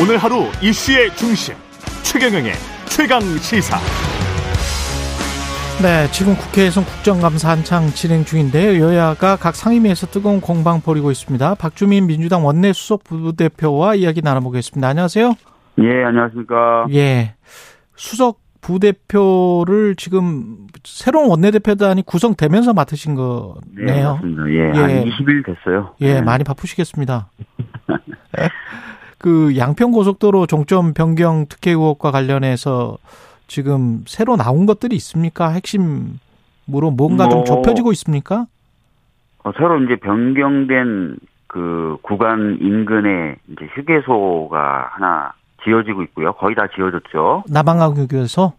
오늘 하루 이슈의 중심 최경영의 최강 시사. 네, 지금 국회에서 국정감사 한창 진행 중인데요. 여야가 각 상임위에서 뜨거운 공방 벌이고 있습니다. 박주민 민주당 원내 수석 부대표와 이야기 나눠보겠습니다. 안녕하세요. 예, 안녕하십니까. 예, 수석 부대표를 지금 새로운 원내대표단이 구성되면서 맡으신 거네요. 네, 맞습니다. 예, 예. 한 20일 됐어요. 예, 네. 많이 바쁘시겠습니다. 그 양평 고속도로 종점 변경 특혜 의혹과 관련해서 지금 새로 나온 것들이 있습니까? 핵심으로 뭔가 좀 뭐, 좁혀지고 있습니까? 어, 새로 이제 변경된 그 구간 인근에 이제 휴게소가 하나 지어지고 있고요. 거의 다 지어졌죠. 남한강유교에서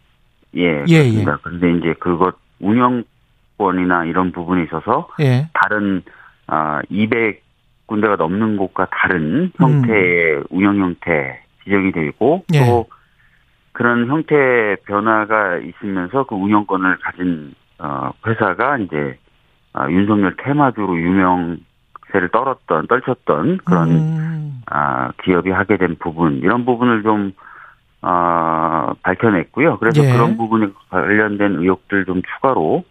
예, 예, 그렇습니다. 그런데 이제 그것 운영권이나 이런 부분에 있어서 예. 다른 아 200 군데가 넘는 곳과 다른 형태의 운영 형태 지정이 되고 음. 예. 또 그런 형태 변화가 있으면서 그 운영권을 가진 어 회사가 이제 아, 윤석열 테마주로 유명세를 떨었던 떨쳤던 그런 음, 아, 기업이 하게 된 부분, 이런 부분을 좀, 아, 밝혀냈고요. 그래서 예. 그런 부분에 관련된 의혹들 좀 추가로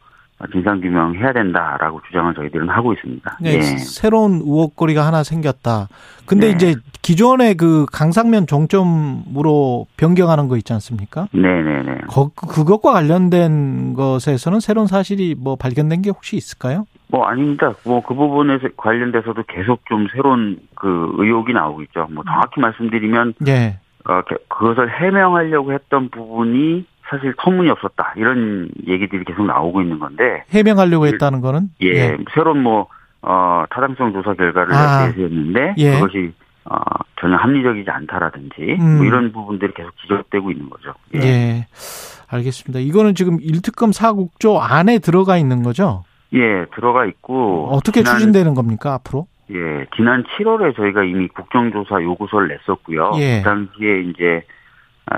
진상규명 해야 된다라고 주장을 저희들은 하고 있습니다. 네, 예. 새로운 의혹거리가 하나 생겼다. 근데 네. 이제 기존의 그 강상면 종점으로 변경하는 거 있지 않습니까? 네네네. 거, 그것과 관련된 것에서는 새로운 사실이 뭐 발견된 게 혹시 있을까요? 뭐 아닙니다. 뭐 그 부분에 관련돼서도 계속 좀 새로운 그 의혹이 나오고 있죠. 뭐 정확히 말씀드리면, 예. 어, 게- 그것을 해명하려고 했던 부분이 사실 터무니없었다. 이런 얘기들이 계속 나오고 있는 건데, 해명하려고 했다는 거는 예, 새로운 뭐, 어, 타당성 조사 결과를 아. 내세웠는데, 예. 그것이, 어, 전혀 합리적이지 않다라든지, 음. 뭐 이런 부분들이 계속 지적되고 있는 거죠. 예. 예. 알겠습니다. 이거는 지금 1특검 4국조 안에 들어가 있는 거죠? 예, 들어가 있고. 어떻게 지난- 추진되는 겁니까, 앞으로? 예, 지난 7월에 저희가 이미 국정조사 요구서를 냈었고요. 예. 그 당시에 이제, 아,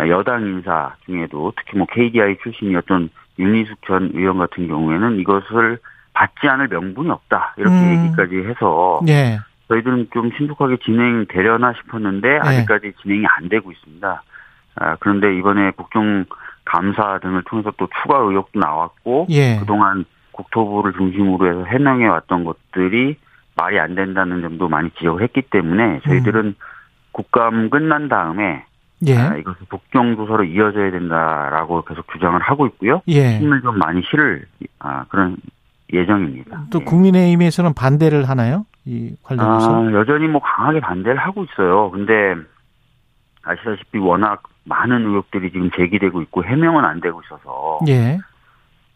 여당 인사 중에도 특히 뭐 KDI 출신이었던 윤희숙 전 의원 같은 경우에는 이것을 받지 않을 명분이 없다. 이렇게 음. 얘기까지 해서. 예. 저희들은 좀 신속하게 진행되려나 싶었는데 아직까지 진행이 안 되고 있습니다. 아, 그런데 이번에 국정 감사 등을 통해서 또 추가 의혹도 나왔고 예. 그동안 국토부를 중심으로 해서 해명해 왔던 것들이 말이 안 된다는 점도 많이 지적을 했기 때문에 저희들은 국감 끝난 다음에 예. 아, 이것을 국정조사로 이어져야 된다라고 계속 주장을 하고 있고요. 예. 힘을 좀 많이 실을 아, 그런 예정입니다. 또 예. 국민의힘에서는 반대를 하나요? 이 관련해서? 아, 여전히 뭐 강하게 반대를 하고 있어요. 근데 아시다시피 워낙 많은 의혹들이 지금 제기되고 있고 해명은 안 되고 있어서 예.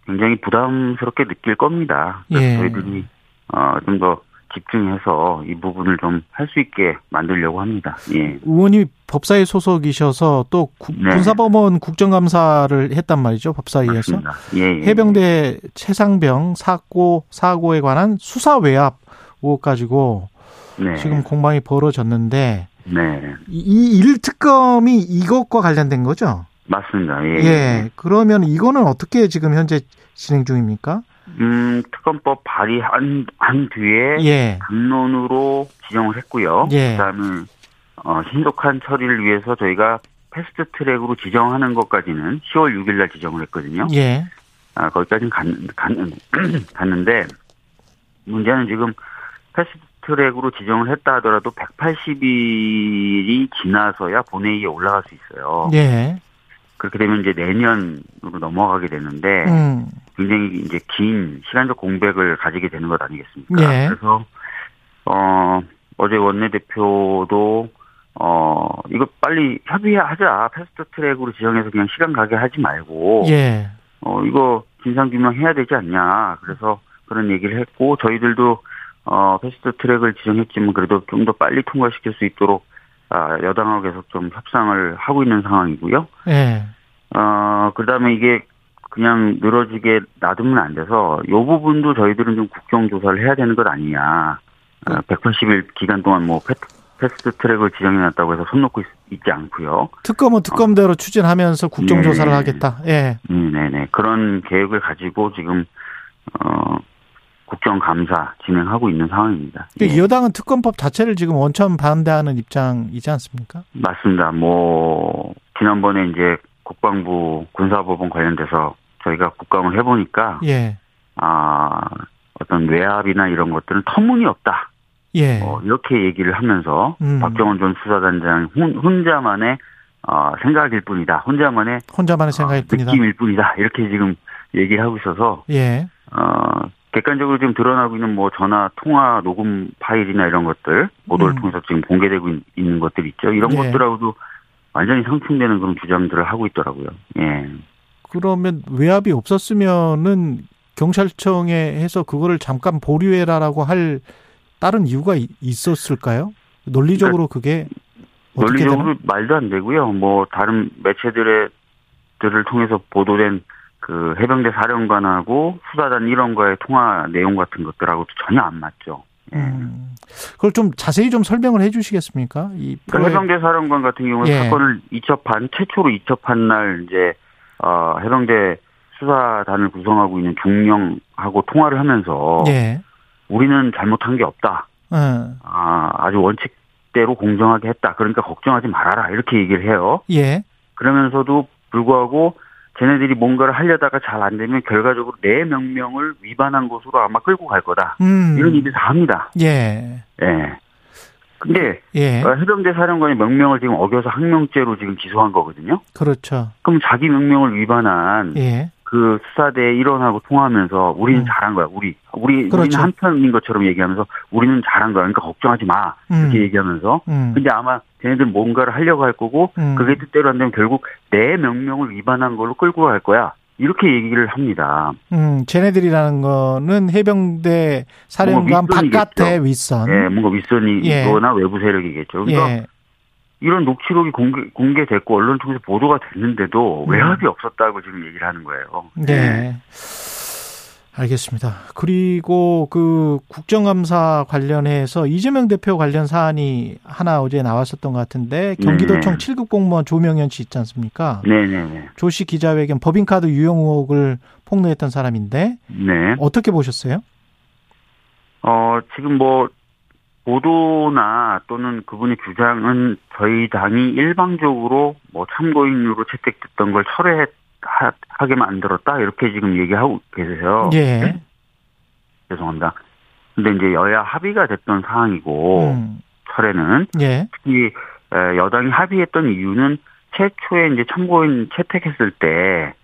굉장히 부담스럽게 느낄 겁니다. 예. 저희들이 어, 좀더 집중해서 이 부분을 좀 할 수 있게 만들려고 합니다. 예. 의원이 법사위 소속이셔서 또 구- 네. 군사법원 국정감사를 했단 말이죠. 법사위에서. 맞습니다. 예, 예. 해병대 최상병 사고 사고에 관한 수사 외압 의혹 가지고 네. 지금 공방이 벌어졌는데 네. 이- 이 일 특검이 이것과 관련된 거죠? 맞습니다. 예. 예. 그러면 이거는 어떻게 지금 현재 진행 중입니까? 음, 특검법 발의한 한 뒤에 예. 당론으로 지정을 했고요. 예. 그다음에 어, 신속한 처리를 위해서 저희가 패스트 트랙으로 지정하는 것까지는 10월 6일 날 지정을 했거든요. 예. 아, 거기까지는 갔, 갔, 갔는데 문제는 지금 패스트 트랙으로 지정을 했다 하더라도 180일이 지나서야 본회의에 올라갈 수 있어요. 예. 그렇게 되면 이제 내년으로 넘어가게 되는데 음. 굉장히 이제 긴 시간적 공백을 가지게 되는 것 아니겠습니까? 예. 그래서 어 어제 원내대표도 어 이거 빨리 협의하자 패스트 트랙으로 지정해서 그냥 시간 가게 하지 말고 예. 어 이거 진상 규명해야 되지 않냐 그래서 그런 얘기를 했고 저희들도 어 패스트 트랙을 지정했지만 그래도 좀 더 빨리 통과시킬 수 있도록 아 여당하고 계속 좀 협상을 하고 있는 상황이고요. 예. 어, 그 다음에 이게 그냥 늘어지게 놔두면 안 돼서 요 부분도 저희들은 좀 국정조사를 해야 되는 것 아니냐. 어, 180일 기간 동안 뭐 패, 패스트 트랙을 지정해 놨다고 해서 손 놓고 있, 지 않고요. 특검은 특검대로 추진하면서 국정조사를 네. 하겠다. 예. 음, 네네. 그런 계획을 가지고 지금, 어, 국정감사 진행하고 있는 상황입니다. 예. 여당은 특검법 자체를 지금 원천 반대하는 입장이지 않습니까? 맞습니다. 뭐 지난번에 이제 국방부 군사법원 관련돼서 저희가 국감을 해보니까 예. 아 어떤 외압이나 이런 것들은 터무니없다. 예. 어, 이렇게 얘기를 하면서 음. 박정원 전 수사단장 혼, 혼자만의 어, 생각일 뿐이다. 혼자만의 혼자만의 생각일 어, 뿐이다. 느낌일 뿐이다. 이렇게 지금 얘기를 하고 있어서 예. 어, 객관적으로 지금 드러나고 있는 뭐 전화 통화 녹음 파일이나 이런 것들 보도를 음. 통해서 지금 공개되고 있- 있는 것들 있죠. 이런 예. 것들하고도 완전히 상충되는 그런 주장들을 하고 있더라고요. 예. 그러면 외압이 없었으면은 경찰청에 해서 그거를 잠깐 보류해라라고 할 다른 이유가 이- 있었을까요? 논리적으로 그게 어떻게 되나? 논리적으로 말도 안 되고요. 뭐 다른 매체들의 들을 통해서 보도된 그 해병대 사령관하고 수사단 일원과의 통화 내용 같은 것들하고도 전혀 안 맞죠. 예. 음. 그걸 좀 자세히 좀 설명을 해 주시겠습니까? 이 그러니까 해병대 사령관 같은 경우는 예. 사건을 이첩한 최초로 이첩한 날 이제 어 해병대 수사단을 구성하고 있는 중령하고 통화를 하면서 예. 우리는 잘못한 게 없다. 어. 아 아주 원칙대로 공정하게 했다. 그러니까 걱정하지 말아라 이렇게 얘기를 해요. 예. 그러면서도 불구하고 쟤네들이 뭔가를 하려다가 잘 안 되면 결과적으로 내 명령을 위반한 것으로 아마 끌고 갈 거다. 음. 이런 얘기 다 합니다. 예. 예. 근데 예. 어, 해병대 사령관이 명령을 지금 어겨서 항명죄로 지금 기소한 거거든요. 그렇죠. 그럼 자기 명령을 위반한 예. 그 수사대 일원하고 통화하면서 우리는 음. 잘한 거야. 우리 우리 그렇죠. 우리는 한편인 것처럼 얘기하면서 우리는 잘한 거야. 그러니까 걱정하지 마. 이렇게 음. 얘기하면서 음. 근데 아마 쟤네들 뭔가를 하려고 할 거고 음. 그게 뜻대로 안 되면 결국 내 명령을 위반한 걸로 끌고 갈 거야. 이렇게 얘기를 합니다. 음, 쟤네들이라는 거는 해병대 사령관. 바깥의 윗선. 예, 뭔가 윗선이거나 외부 세력이겠죠. 그러니까 예. 이런 녹취록이 공개, 공개됐고 언론 통해서 보도가 됐는데도 음. 외압이 없었다고 지금 얘기를 하는 거예요. 네. 알겠습니다. 그리고 그 국정감사 관련해서 이재명 대표 관련 사안이 하나 어제 나왔었던 것 같은데 경기도청 네. 7급 공무원 조명현 씨 있지 않습니까? 네네네. 조씨 기자회견 법인카드 유용 의혹을 폭로했던 사람인데 네. 어떻게 보셨어요? 어, 지금 뭐, 보도나 또는 그분의 주장은 저희 당이 일방적으로 뭐 참고인으로 채택됐던 걸 철회 하게 만들었다. 이렇게 지금 얘기하고 계세요. 예. 죄송합니다. 근데 이제 여야 합의가 됐던 사항이고, 음. 철회는 예. 특히 에, 여당이 합의했던 이유는 최초에 이제 참고인 채택했을 때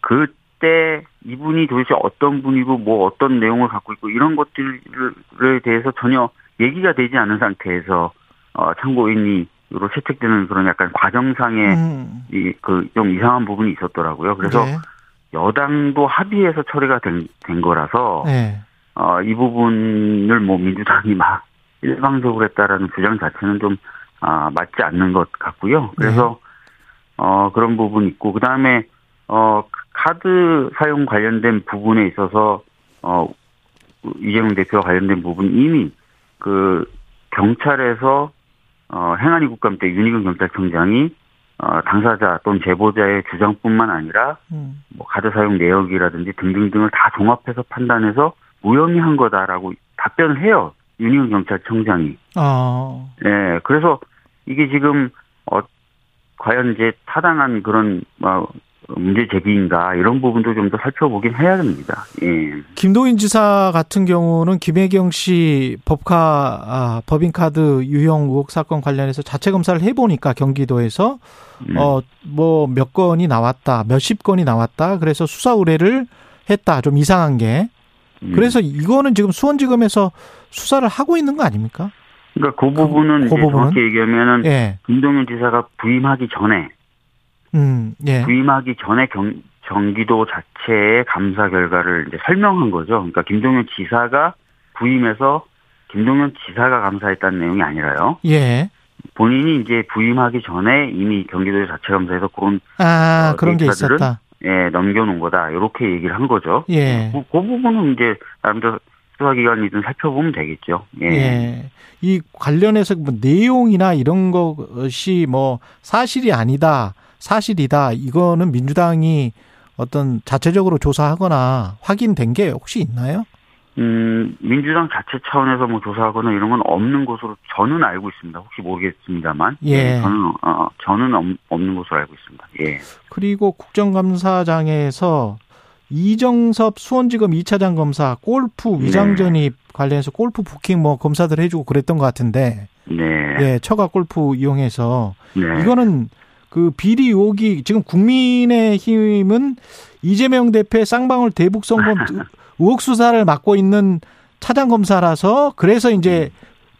그때 이분이 도대체 어떤 분이고 뭐 어떤 내용을 갖고 있고 이런 것들에 대해서 전혀 얘기가 되지 않은 상태에서 어, 참고인으 로 채택되는 그런 약간 과정상의 음. 이그 좀 이상한 부분이 있었더라고요. 그래서 예. 여당도 합의해서 처리가 된, 된 거라서 예. 어, 이 부분을 뭐 민주당이 막 일방적으로 했다라는 주장 자체는 좀, 아, 맞지 않는 것 같고요. 그래서, 어, 그런 부분이 있고, 그 다음에, 어, 카드 사용 관련된 부분에 있어서, 어, 이재명 대표와 관련된 부분 이미 그 경찰에서, 어, 행안위 국감 때 윤희근 경찰청장이, 어, 당사자 또는 제보자의 주장뿐만 아니라 음. 뭐 카드 사용 내역이라든지 등등등을 다 종합해서 판단해서 무혐의 한 거다라고 답변을 해요. 윤희훈 경찰청장이. 어. 예, 그래서 이게 지금 어 과연 이제 타당한 그런 어, 문제 제기인가 이런 부분도 좀 더 살펴보긴 해야 됩니다. 예. 김도인 지사 같은 경우는 김혜경 씨 법카 아, 법인카드 유형 의혹 사건 관련해서 자체 검사를 해보니까 경기도에서 음. 어뭐 몇 건이 나왔다, 몇십 건이 나왔다. 그래서 수사 의뢰를 했다. 좀 이상한 게. 음. 그래서 이거는 지금 수원지검에서 수사를 하고 있는 거 아닙니까? 그러니까 그 부분은 그 이제 부분은? 정확히 얘기하면은 예. 김동연 지사가 부임하기 전에 음, 예. 부임하기 전에 경, 경기도 자체의 감사 결과를 이제 설명한 거죠. 그러니까 김동연 지사가 부임해서 김동연 지사가 감사했다는 내용이 아니라요. 예. 본인이 이제 부임하기 전에 이미 경기도 자체 감사에서 그런 아, 어, 그런 게? 있었다. 예, 넘겨놓은 거다. 이렇게 얘기를 한 거죠. 예. 그, 그 부분은 이제 나름대로 수사기관이든 살펴보면 되겠죠. 예. 예. 이 관련해서 뭐 내용이나 이런 것이 뭐 사실이 아니다, 사실이다. 이거는 민주당이 어떤 자체적으로 조사하거나 확인된 게 혹시 있나요? 음, 민주당 자체 차원에서 뭐 조사하거나 이런 건 없는 것으로 저는 알고 있습니다. 혹시 모르겠습니다만. 예. 네, 저는, 어, 저는 없, 없는 것으로 알고 있습니다. 예. 그리고 국정감사장에서 이정섭 수원지검 2차장 검사 골프 위장 전입 관련해서 골프 부킹 뭐 검사들 해주고 그랬던 것 같은데 네. 예 처가 골프 이용해서 네. 이거는 그 비리 의혹이 지금 국민의힘은 이재명 대표의 쌍방울 대북 선거 의혹 수사를 맡고 있는 차장 검사라서 그래서 이제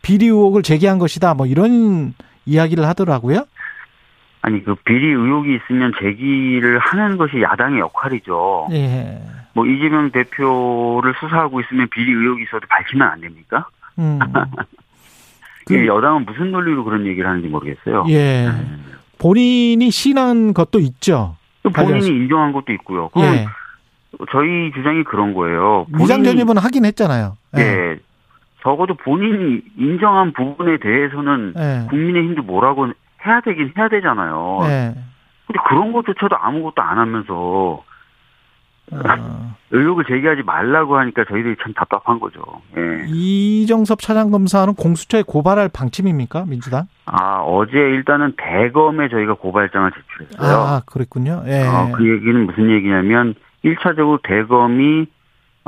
비리 의혹을 제기한 것이다 뭐 이런 이야기를 하더라고요. 아니, 그 비리 의혹이 있으면 제기를 하는 것이 야당의 역할이죠. 예. 뭐 이재명 대표를 수사하고 있으면 비리 의혹이 있어도 밝히면 안 됩니까? 음. 그 그- 여당은 무슨 논리로 그런 얘기를 하는지 모르겠어요. 예. 본인이 신한 것도 있죠. 또 본인이. 인정한 것도 있고요. 그건 예. 저희 주장이 그런 거예요. 위장 전입은 하긴 했잖아요. 예. 적어도 본인이 인정한 부분에 대해서는 예. 국민의힘도 뭐라고 해야 되긴 해야 되잖아요. 예. 근데 그런 것조차도 아무것도 안 하면서 어, 의혹을 제기하지 말라고 하니까 저희들이 참 답답한 거죠. 예. 이정섭 차장검사는 공수처에 고발할 방침입니까? 민주당? 아, 어제 일단은 대검에 저희가 고발장을 제출했어요. 아, 그랬군요. 예. 어, 그 얘기는 무슨 얘기냐면 1차적으로 대검이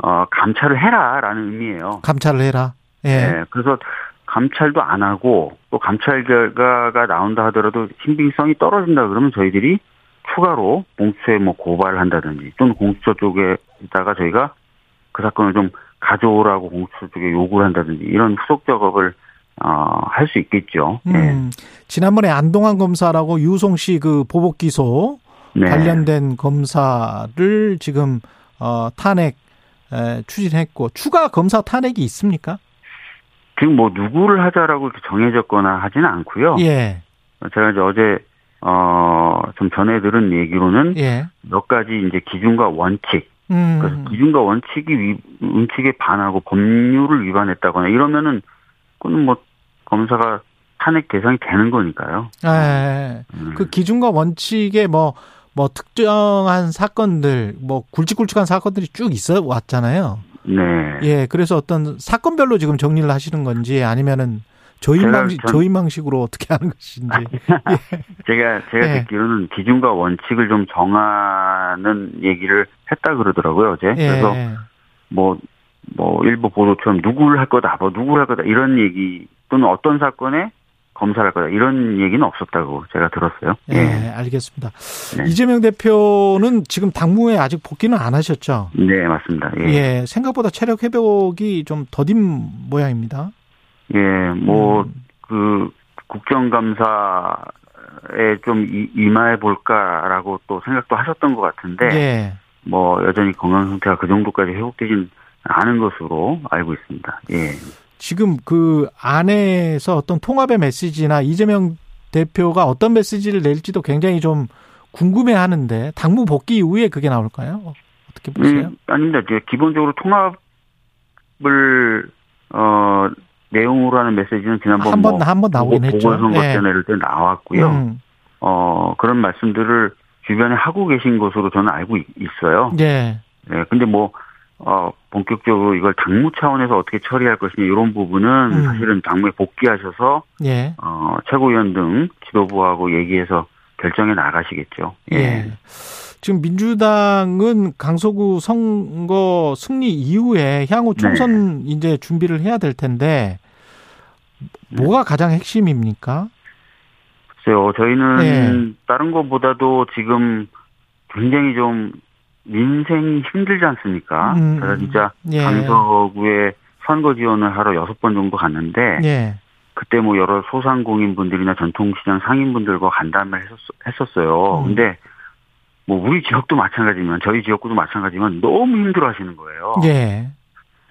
어, 감찰을 해라라는 의미예요. 감찰을 해라. 예. 예, 그래서 감찰도 안 하고 또 감찰 결과가 나온다 하더라도 신빙성이 떨어진다 그러면 저희들이 추가로 공수처에 뭐 고발을 한다든지 또는 공수처 쪽에다가 저희가 그 사건을 좀 가져오라고 공수처 쪽에 요구를 한다든지 이런 후속 작업을 어, 할 수 있겠죠. 예. 음, 지난번에 안동환 검사라고 유송 씨 그 보복 기소 네. 관련된 검사를 지금 어, 탄핵 에, 추진했고 추가 검사 탄핵이 있습니까? 지금 뭐 누구를 하자라고 이렇게 정해졌거나 하지는 않고요. 예. 제가 이제 어제 어 좀 전해 들은 얘기로는 예. 몇 가지 이제 기준과 원칙 음. 그래서 기준과 원칙이 위, 원칙에 반하고 법률을 위반했다거나 이러면은 그건 뭐 검사가 탄핵 대상이 되는 거니까요. 예. 음. 그 기준과 원칙에 뭐, 뭐 특정한 사건들, 뭐 굵직굵직한 사건들이 쭉 있어 왔잖아요. 네. 예. 그래서 어떤 사건별로 지금 정리를 하시는 건지 아니면은 저희 방식, 전- 저희 방식으로 어떻게 하는 것인지. 제가 제가 예. 듣기로는 기준과 원칙을 좀 정하는 얘기를 했다 그러더라고요 어제. 예. 그래서 뭐, 뭐, 일부 보도처럼 누구를 할 거다, 뭐, 누구를 할 거다, 이런 얘기, 또는 어떤 사건에 검사를 할 거다, 이런 얘기는 없었다고 제가 들었어요. 예, 알겠습니다. 네. 이재명 대표는 지금 당무에 아직 복귀는 안 하셨죠? 네, 맞습니다. 예. 예, 생각보다 체력 회복이 좀 더딘 모양입니다. 예, 뭐, 음, 그, 국정감사에 좀 이- 임하해 볼까라고 또 생각도 하셨던 것 같은데, 예. 뭐, 여전히 건강 상태가 그 정도까지 회복되진 않은 것으로 알고 있습니다. 예. 지금 그 안에서 어떤 통합의 메시지나 이재명 대표가 어떤 메시지를 낼지도 굉장히 좀 궁금해 하는데, 당무 복귀 이후에 그게 나올까요? 어떻게 보세요? 음, 아닙니다. 기본적으로 통합을 어 내용으로 하는 메시지는 지난번 한 번, 뭐 한번 나오긴 했죠. 보궐선거 예. 때 나왔고요. 음, 어 그런 말씀들을 주변에 하고 계신 것으로 저는 알고 있- 있어요. 예. 네, 근데 뭐 어, 본격적으로 이걸 당무 차원에서 어떻게 처리할 것이냐 이런 부분은 음. 사실은 당무에 복귀하셔서 예. 어, 최고위원 등 지도부하고 얘기해서 결정해 나가시겠죠. 예. 지금 민주당은 강서구 선거 승리 이후에 향후 네. 총선 이제 준비를 해야 될 텐데 뭐가 가장 핵심입니까? 글쎄요, 저희는 예. 다른 것보다도 지금 굉장히 좀 민생이 힘들지 않습니까? 음. 제가 진짜 예. 강서구에 선거 지원을 하러 여섯 번 정도 갔는데 예. 그때 뭐 여러 소상공인분들이나 전통시장 상인분들과 간담회를 했었, 어요 음. 근데 뭐 우리 지역도 마찬가지지만 저희 지역구도 마찬가지지만 너무 힘들어 하시는 거예요. 예.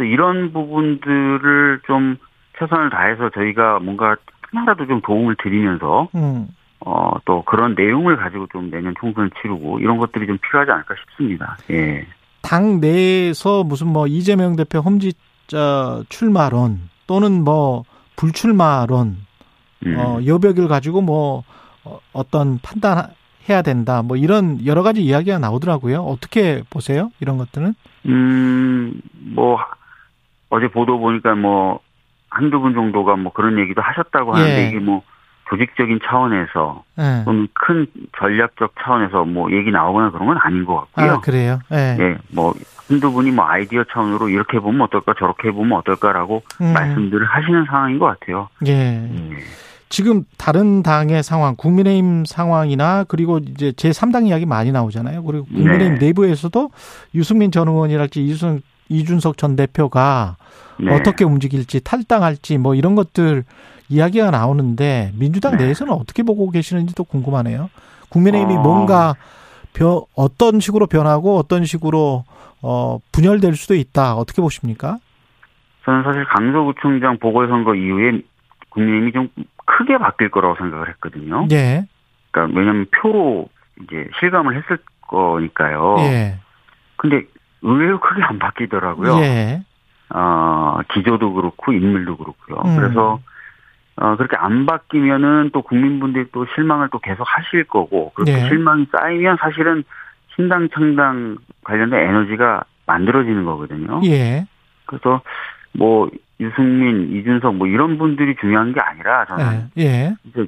이런 부분들을 좀 최선을 다해서 저희가 뭔가 하나라도 좀 도움을 드리면서 음. 어, 또 그런 내용을 가지고 좀 내년 총선을 치르고 이런 것들이 좀 필요하지 않을까 싶습니다. 예. 당 내에서 무슨 뭐 이재명 대표 험지자 출마론 또는 뭐 불출마론 음. 어 여백을 가지고 뭐 어, 어떤 판단해야 된다 뭐 이런 여러 가지 이야기가 나오더라고요. 어떻게 보세요? 이런 것들은? 음, 뭐, 어제 보도 보니까 뭐 한두 분 정도가 뭐 그런 얘기도 하셨다고 하는데 예. 이게 뭐 조직적인 차원에서 예. 또는 큰 전략적 차원에서 뭐 얘기 나오거나 그런 건 아닌 것 같고요. 아, 그래요? 예. 예, 뭐 한두 분이 뭐 아이디어 차원으로 이렇게 보면 어떨까 저렇게 보면 어떨까라고 음. 말씀들을 하시는 상황인 것 같아요. 예. 예. 지금 다른 당의 상황, 국민의힘 상황이나 그리고 이제 제 3당 이야기 많이 나오잖아요. 그리고 국민의힘 네. 내부에서도 유승민 전 의원이랄지 이준, 이준석 전 대표가 네. 어떻게 움직일지 탈당할지 뭐 이런 것들 이야기가 나오는데 민주당 네. 내에서는 어떻게 보고 계시는지도 궁금하네요. 국민의힘이 어. 뭔가 변, 어떤 식으로 변하고 어떤 식으로 어, 분열될 수도 있다. 어떻게 보십니까? 저는 사실 강서구청장 보궐선거 이후에 국민의힘이 좀 크게 바뀔 거라고 생각을 했거든요. 예. 그러니까 왜냐하면 표로 이제 실감을 했을 거니까요. 예. 근데 의외로 크게 안 바뀌더라고요. 예. 어, 기조도 그렇고 인물도 그렇고요. 음. 그래서 어, 그렇게 안 바뀌면은 또 국민분들이 또 실망을 또 계속 하실 거고 그렇게 네. 실망이 쌓이면 사실은 신당 창당 관련된 에너지가 만들어지는 거거든요. 예. 그래서 뭐 유승민, 이준석 뭐 이런 분들이 중요한 게 아니라 저는 예. 예. 이제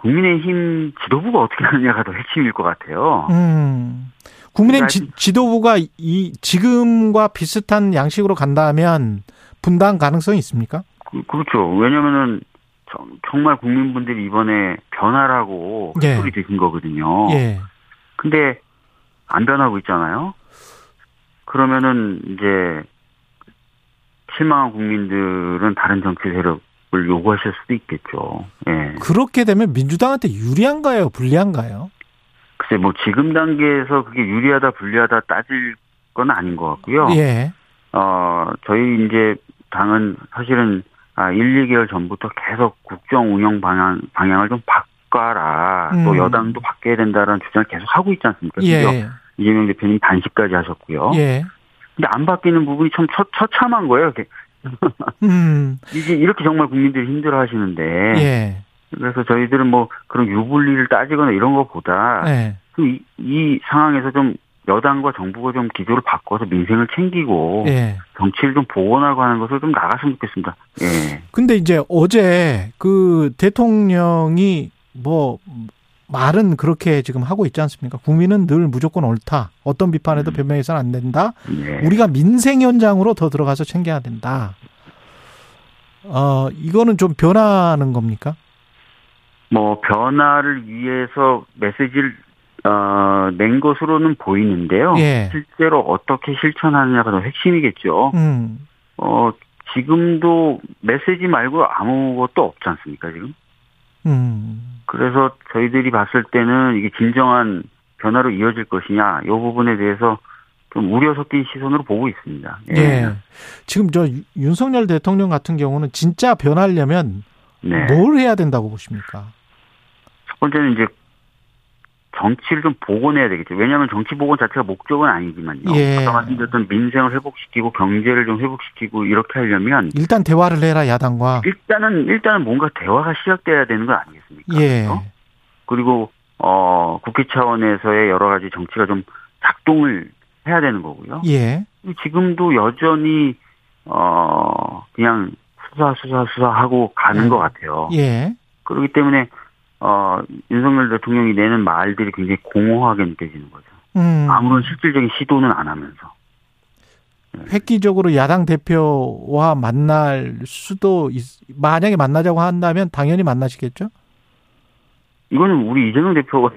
국민의힘 지도부가 어떻게 하느냐가 더 핵심일 것 같아요. 음. 국민의힘 지, 지도부가 이 지금과 비슷한 양식으로 간다면 분당 가능성이 있습니까? 그, 그렇죠. 왜냐면은 정- 정말 국민분들이 이번에 변화라고 예. 소리 드신 거거든요. 예. 근데 안 변하고 있잖아요. 그러면은 이제 실망한 국민들은 다른 정치 세력 을 요구하실 수도 있겠죠. 예. 그렇게 되면 민주당한테 유리한가요? 불리한가요? 글쎄 뭐 지금 단계에서 그게 유리하다 불리하다 따질 건 아닌 것 같고요. 예. 어 저희 이제 당은 사실은 아 1, 2개월 전부터 계속 국정 운영 방향 방향을 좀 바꿔라. 또 음. 여당도 바뀌어야 된다는 주장을 계속 하고 있지 않습니까? 예. 이재명 대표님 단식까지 하셨고요. 예. 근데 안 바뀌는 부분이 참 처, 처참한 거예요. 음. 이게 이렇게 정말 국민들이 힘들어 하시는데. 예. 그래서 저희들은 뭐 그런 유불리를 따지거나 이런 것보다 예. 이, 이 상황에서 좀 여당과 정부가 좀 기조를 바꿔서 민생을 챙기고 예. 정치를 좀 복원하고 하는 것을 좀 나갔으면 좋겠습니다. 예. 근데 이제 어제 그 대통령이 뭐 말은 그렇게 지금 하고 있지 않습니까? 국민은 늘 무조건 옳다. 어떤 비판에도 음. 변명해서는 안 된다. 예. 우리가 민생 현장으로 더 들어가서 챙겨야 된다. 어, 이거는 좀 변하는 겁니까? 뭐 변화를 위해서 메시지를 어, 낸 것으로는 보이는데요. 예. 실제로 어떻게 실천하느냐가 더 핵심이겠죠. 음. 어, 지금도 메시지 말고 아무것도 없지 않습니까, 지금? 음. 그래서 저희들이 봤을 때는 이게 진정한 변화로 이어질 것이냐, 이 부분에 대해서 좀 우려 섞인 시선으로 보고 있습니다. 예. 지금 저 유- 윤석열 대통령 같은 경우는 진짜 변하려면 네. 뭘 해야 된다고 보십니까? 첫 번째는 이제 정치를 좀 복원해야 되겠죠. 왜냐하면 정치 복원 자체가 목적은 아니지만요. 예. 아까 말씀드렸던 민생을 회복시키고 경제를 좀 회복시키고 이렇게 하려면 일단 대화를 해라 야당과. 일단은 일단은 뭔가 대화가 시작돼야 되는 거 아니겠습니까? 예. 어? 그리고 어 국회 차원에서의 여러 가지 정치가 좀 작동을 해야 되는 거고요. 예. 지금도 여전히 어 그냥 수사 수사 수사하고 가는 음. 것 같아요. 예. 그렇기 때문에 어 윤석열 대통령이 내는 말들이 굉장히 공허하게 느껴지는 거죠. 음. 아무런 실질적인 시도는 안 하면서. 획기적으로 야당 대표와 만날 수도 있, 만약에 만나자고 한다면 당연히 만나시겠죠? 이거는 우리 이재명 대표가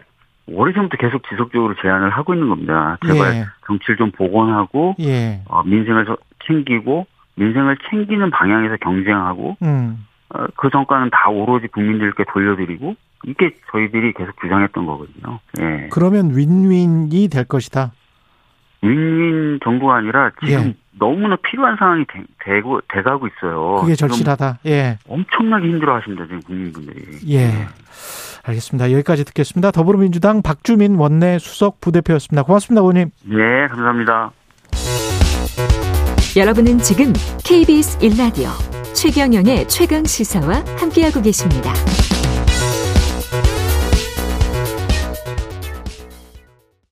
오래전부터 계속 지속적으로 제안을 하고 있는 겁니다. 제발 예. 정치를 좀 복원하고 예. 어, 민생을 서- 챙기고 민생을 챙기는 방향에서 경쟁하고 음. 어, 그 성과는 다 오로지 국민들께 돌려드리고 이게 저희들이 계속 주장했던 거거든요. 예. 그러면 윈윈이 될 것이다. 윈윈 정부가 아니라 지금 예. 너무나 필요한 상황이 되, 되고 돼가고 있어요. 그게 절실하다. 예. 엄청나게 힘들어하십니다 지금 국민분들이. 예. 알겠습니다. 여기까지 듣겠습니다. 더불어민주당 박주민 원내 수석 부대표였습니다. 고맙습니다, 의원님. 네, 감사합니다. 여러분은 지금 KBS 1라디오 최경영의 최강 시사와 함께하고 계십니다.